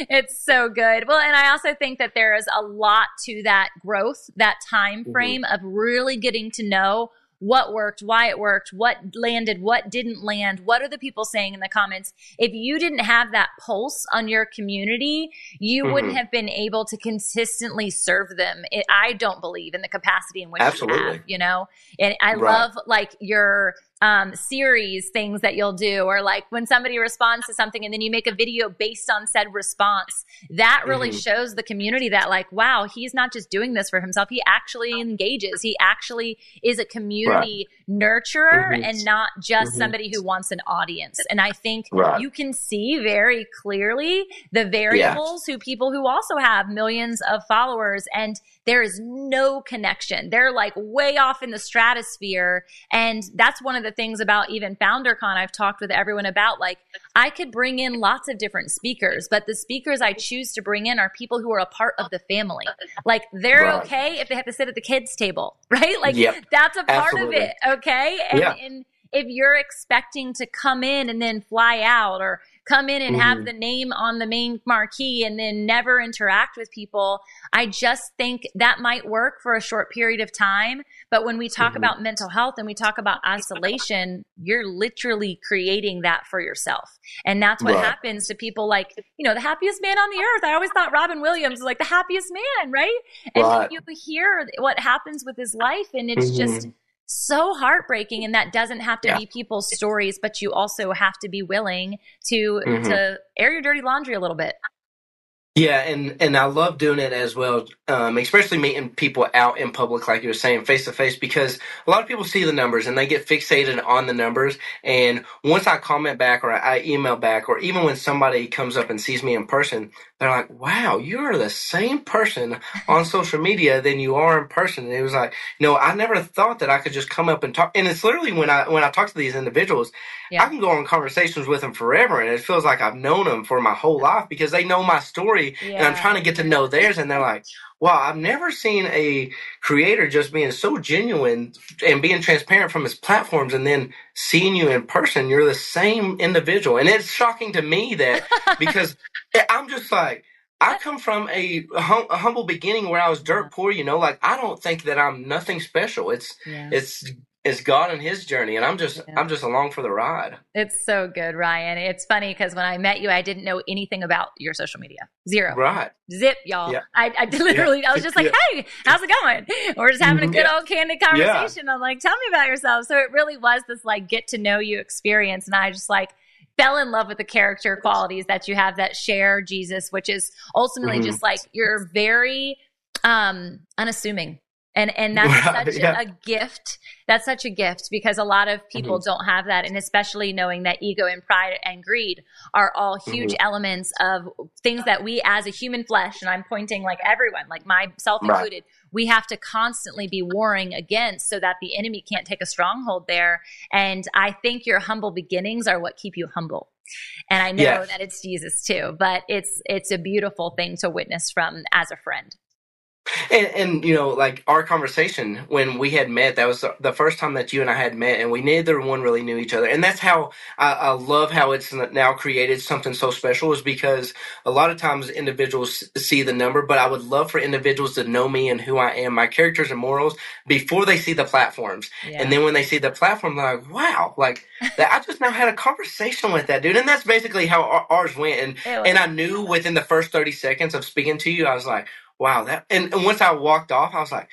it's so good. Well, and I also think that there is a lot to that growth, that time mm-hmm. frame mm-hmm. of really getting to know what worked, why it worked, what landed, what didn't land, what are the people saying in the comments. If you didn't have that pulse on your community, you mm-hmm. wouldn't have been able to consistently serve them. It, I don't believe in the capacity in which Absolutely. you have, you know? And I right. love like your um, series things that you'll do, or like when somebody responds to something and then you make a video based on said response. That really mm-hmm. shows the community that, like, wow, he's not just doing this for himself. He actually engages. He actually is a community right. Nurturer mm-hmm. and not just mm-hmm. somebody who wants an audience. And I think right. you can see very clearly the variables yeah. who people who also have millions of followers and there is no connection. They're like way off in the stratosphere. And that's one of the things about even FounderCon I've talked with everyone about. Like, I could bring in lots of different speakers, but the speakers I choose to bring in are people who are a part of the family. Like, they're right. okay if they have to sit at the kids' table, right? Like, yep. that's a part Absolutely. of it, okay? And, yeah. and if you're expecting to come in and then fly out or come in and mm-hmm. have the name on the main marquee and then never interact with people. I just think that might work for a short period of time. But when we talk mm-hmm. about mental health and we talk about isolation, you're literally creating that for yourself. And that's what right. happens to people like, you know, the happiest man on the earth. I always thought Robin Williams was like the happiest man, right? And right. you hear what happens with his life and it's mm-hmm. just so heartbreaking and that doesn't have to yeah. be people's stories but you also have to be willing to mm-hmm. to air your dirty laundry a little bit yeah, and and I love doing it as well, um, especially meeting people out in public, like you were saying, face to face, because a lot of people see the numbers and they get fixated on the numbers. And once I comment back or I email back, or even when somebody comes up and sees me in person, they're like, "Wow, you're the same person on social media than you are in person." And it was like, "No, I never thought that I could just come up and talk. And it's literally when I when I talk to these individuals, yeah. I can go on conversations with them forever, and it feels like I've known them for my whole life because they know my story, yeah. and I'm trying to get to know theirs, and they're like, "Wow, I've never seen a creator just being so genuine and being transparent from his platforms, and then seeing you in person, you're the same individual." And it's shocking to me that because I'm just like. I come from a, hum, a, humble beginning where I was dirt poor, you know, like I don't think that I'm nothing special. It's yeah. it's it's God and His journey, and I'm just yeah. I'm just along for the ride. It's so good, Ryan. It's funny because when I met you, I didn't know anything about your social media, zero, right? Zip, y'all. Yeah. I, I literally yeah. I was just like, hey, how's it going? We're just having a mm-hmm. good old candid conversation. I'm like, tell me about yourself. So it really was this like get to know you experience, and I just like fell in love with the character qualities that you have that share Jesus, which is ultimately mm-hmm. just like you're very um unassuming and and that's such yeah. a gift that's such a gift because a lot of people mm-hmm. don't have that and especially knowing that ego and pride and greed are all huge mm-hmm. elements of things that we as a human flesh and i'm pointing like everyone like myself included right. we have to constantly be warring against so that the enemy can't take a stronghold there and i think your humble beginnings are what keep you humble and i know yes. that it's jesus too but it's it's a beautiful thing to witness from as a friend and, and, you know, like our conversation when we had met, that was the first time that you and I had met, and we neither one really knew each other. And that's how I, I love how it's now created something so special, is because a lot of times individuals see the number, but I would love for individuals to know me and who I am, my characters and morals, before they see the platforms. Yeah. And then when they see the platform, they're like, wow, like that, I just now had a conversation with that dude. And that's basically how ours went. And, and I knew within the first 30 seconds of speaking to you, I was like, wow, that, and, and once I walked off, I was like,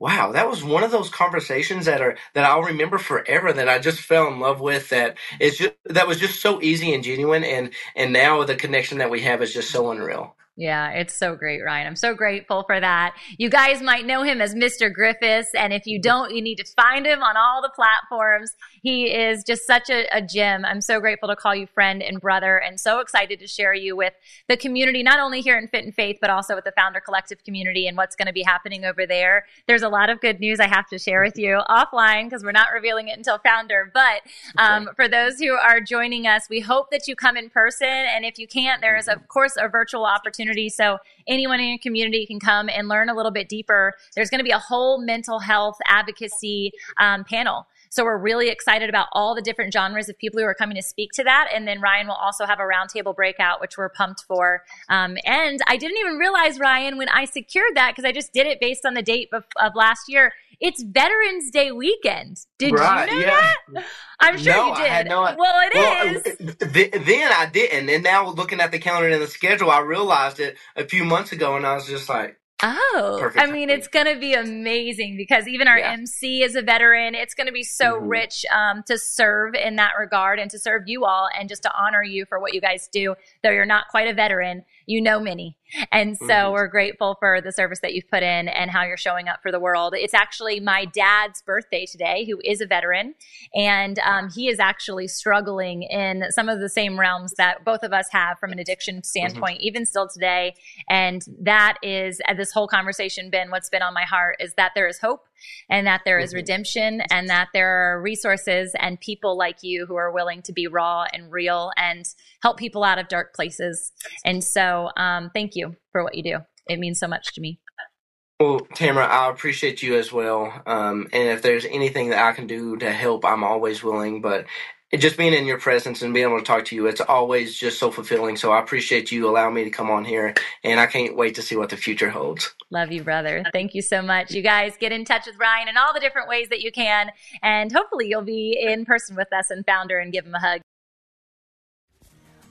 wow, that was one of those conversations that are, that I'll remember forever that I just fell in love with that is just, that was just so easy and genuine. And, and now the connection that we have is just so unreal. Yeah, it's so great, Ryan. I'm so grateful for that. You guys might know him as Mr. Griffis, and if you don't, you need to find him on all the platforms. He is just such a, a gem. I'm so grateful to call you friend and brother, and so excited to share you with the community, not only here in Fit in Faith, but also with the Founder Collective community and what's going to be happening over there. There's a lot of good news I have to share with you offline because we're not revealing it until Founder. But um, for those who are joining us, we hope that you come in person, and if you can't, there is of course a virtual opportunity. So anyone in your community can come and learn a little bit deeper. There's going to be a whole mental health advocacy um, panel. So we're really excited about all the different genres of people who are coming to speak to that. And then Ryan will also have a roundtable breakout, which we're pumped for. Um, and I didn't even realize, Ryan, when I secured that, because I just did it based on the date of, of last year, it's Veterans Day weekend. Did right, you know yeah. that? I'm sure no, you did. No, well, it well, is. then I didn't, and now looking at the calendar and the schedule, I realized it a few months ago, and I was just like, Oh, Perfect. I mean, it's going to be amazing because even our yeah. MC is a veteran. It's going to be so mm-hmm. rich um, to serve in that regard and to serve you all and just to honor you for what you guys do. Though you're not quite a veteran, you know many. And so mm-hmm. we're grateful for the service that you've put in and how you're showing up for the world. It's actually my dad's birthday today, who is a veteran. And um, he is actually struggling in some of the same realms that both of us have from an addiction standpoint, mm-hmm. even still today. And that is, as this whole conversation been, what's been on my heart is that there is hope and that there is mm-hmm. redemption and that there are resources and people like you who are willing to be raw and real and help people out of dark places. And so, um, thank you for what you do. It means so much to me. Well, Tamra, I appreciate you as well. Um, and if there's anything that I can do to help, I'm always willing. But just being in your presence and being able to talk to you, it's always just so fulfilling. So I appreciate you allowing me to come on here, and I can't wait to see what the future holds. Love you, brother. Thank you so much. You guys get in touch with Ryan in all the different ways that you can, and hopefully you'll be in person with us and Founder and give him a hug.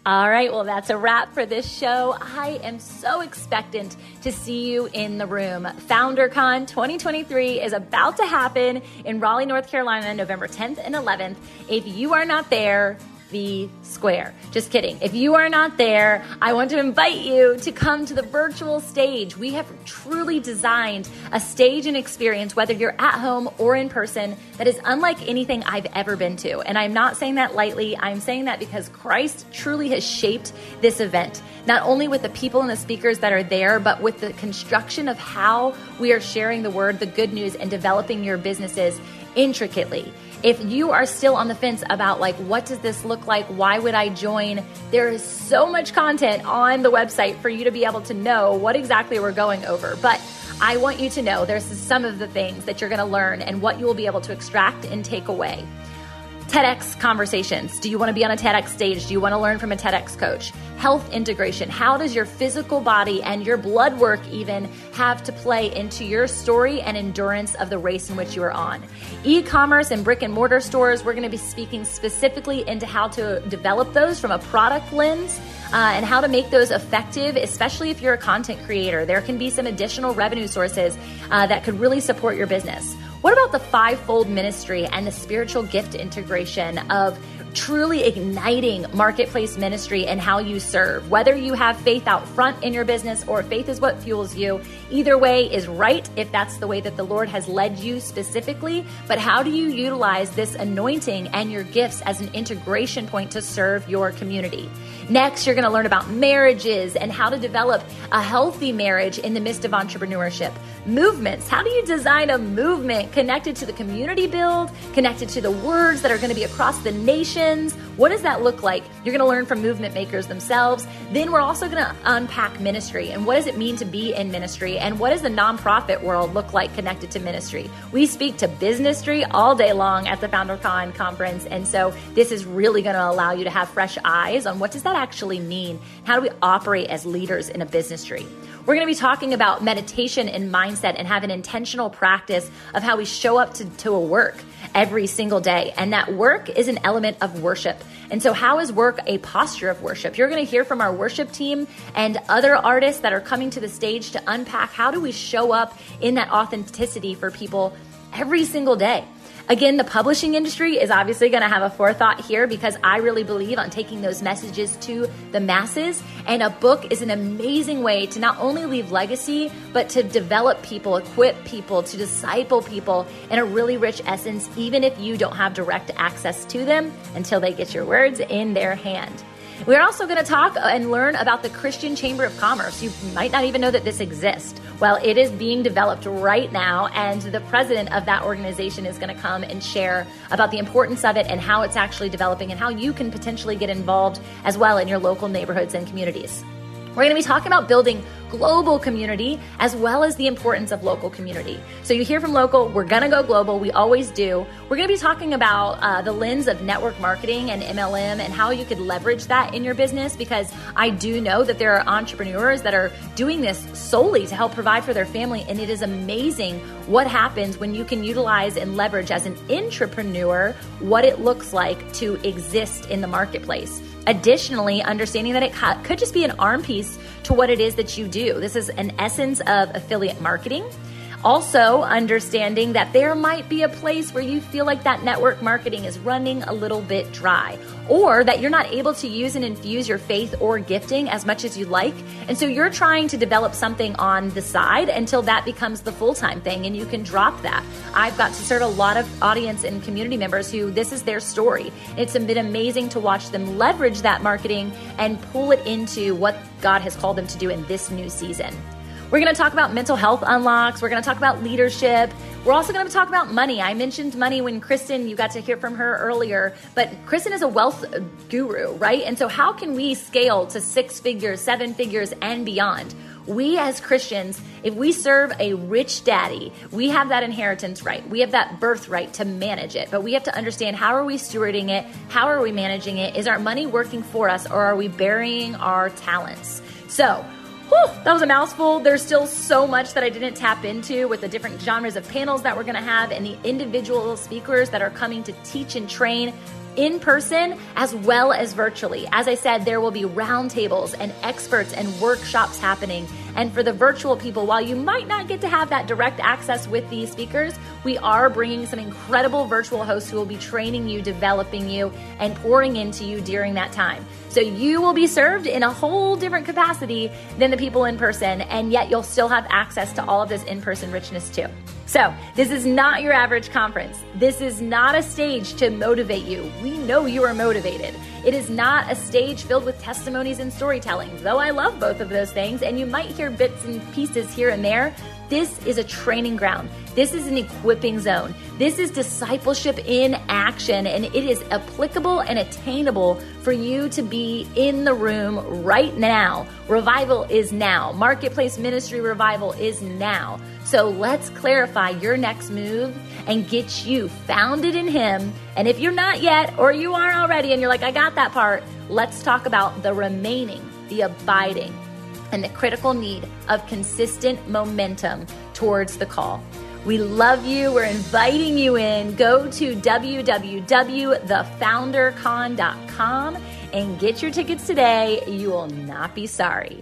All right, well, that's a wrap for this show. I am so expectant to see you in the room. FounderCon 2023 is about to happen in Raleigh, North Carolina, November 10th and 11th. If you are not there, the square. Just kidding. If you are not there, I want to invite you to come to the virtual stage. We have truly designed a stage and experience, whether you're at home or in person, that is unlike anything I've ever been to. And I'm not saying that lightly. I'm saying that because Christ truly has shaped this event, not only with the people and the speakers that are there, but with the construction of how we are sharing the word, the good news, and developing your businesses intricately. If you are still on the fence about like what does this look like, why would I join? There is so much content on the website for you to be able to know what exactly we're going over. But I want you to know there's some of the things that you're going to learn and what you will be able to extract and take away. TEDx conversations. Do you want to be on a TEDx stage? Do you want to learn from a TEDx coach? Health integration. How does your physical body and your blood work even have to play into your story and endurance of the race in which you are on? E commerce and brick and mortar stores, we're going to be speaking specifically into how to develop those from a product lens. Uh, and how to make those effective, especially if you're a content creator. There can be some additional revenue sources uh, that could really support your business. What about the fivefold ministry and the spiritual gift integration of truly igniting marketplace ministry and how you serve. Whether you have faith out front in your business or faith is what fuels you, either way is right if that's the way that the Lord has led you specifically. But how do you utilize this anointing and your gifts as an integration point to serve your community? Next, you're going to learn about marriages and how to develop a healthy marriage in the midst of entrepreneurship. Movements. How do you design a movement connected to the community build, connected to the words that are going to be across the What does that look like? You're going to learn from movement makers themselves. Then we're also going to unpack ministry and what does it mean to be in ministry and what does the nonprofit world look like connected to ministry? We speak to businessry all day long at the FounderCon conference. And so this is really going to allow you to have fresh eyes on what does that actually mean? How do we operate as leaders in a business tree? We're going to be talking about meditation and mindset and have an intentional practice of how we show up to, to a work every single day. And that work is an element of worship. And so, how is work a posture of worship? You're going to hear from our worship team and other artists that are coming to the stage to unpack how do we show up in that authenticity for people every single day. Again, the publishing industry is obviously going to have a forethought here because I really believe on taking those messages to the masses. And a book is an amazing way to not only leave legacy, but to develop people, equip people, to disciple people in a really rich essence, even if you don't have direct access to them until they get your words in their hand. We're also going to talk uh, and learn about the Christian Chamber of Commerce. You might not even know that this exists. Well, it is being developed right now, and the president of that organization is going to come and share about the importance of it and how it's actually developing and how you can potentially get involved as well in your local neighborhoods and communities. We're going to be talking about building global community as well as the importance of local community. So you hear from local, we're going to go global. We always do. We're going to be talking about uh, the lens of network marketing and MLM and how you could leverage that in your business because I do know that there are entrepreneurs that are doing this solely to help provide for their family. And it is amazing what happens when you can utilize and leverage as an entrepreneur what it looks like to exist in the marketplace. Additionally, understanding that it could just be an arm piece to what it is that you do. This is an essence of affiliate marketing. Also, understanding that there might be a place where you feel like that network marketing is running a little bit dry, or that you're not able to use and infuse your faith or gifting as much as you like. And so you're trying to develop something on the side until that becomes the full time thing and you can drop that. I've got to serve a lot of audience and community members who this is their story. It's been amazing to watch them leverage that marketing and pull it into what God has called them to do in this new season. We're going to talk about mental health unlocks. We're going to talk about leadership. We're also going to talk about money. I mentioned money when Kristen, you got to hear from her earlier, but Kristen is a wealth guru, right? And so, how can we scale to six figures, seven figures, and beyond? We as Christians, if we serve a rich daddy, we have that inheritance right. We have that birthright to manage it. But we have to understand how are we stewarding it? How are we managing it? Is our money working for us or are we burying our talents? So, Whew, that was a mouthful. There's still so much that I didn't tap into with the different genres of panels that we're going to have and the individual speakers that are coming to teach and train in person as well as virtually. As I said, there will be roundtables and experts and workshops happening. And for the virtual people, while you might not get to have that direct access with these speakers, we are bringing some incredible virtual hosts who will be training you, developing you, and pouring into you during that time. So you will be served in a whole different capacity than the people in person, and yet you'll still have access to all of this in person richness too. So, this is not your average conference. This is not a stage to motivate you. We know you are motivated. It is not a stage filled with testimonies and storytelling, though I love both of those things, and you might hear bits and pieces here and there. This is a training ground. This is an equipping zone. This is discipleship in action, and it is applicable and attainable for you to be in the room right now. Revival is now. Marketplace ministry revival is now. So let's clarify your next move and get you founded in Him. And if you're not yet, or you are already, and you're like, I got that part, let's talk about the remaining, the abiding, and the critical need of consistent momentum towards the call. We love you. We're inviting you in. Go to www.thefoundercon.com and get your tickets today. You will not be sorry.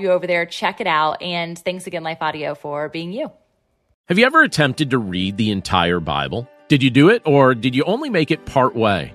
you over there, check it out. And thanks again, Life Audio, for being you. Have you ever attempted to read the entire Bible? Did you do it, or did you only make it part way?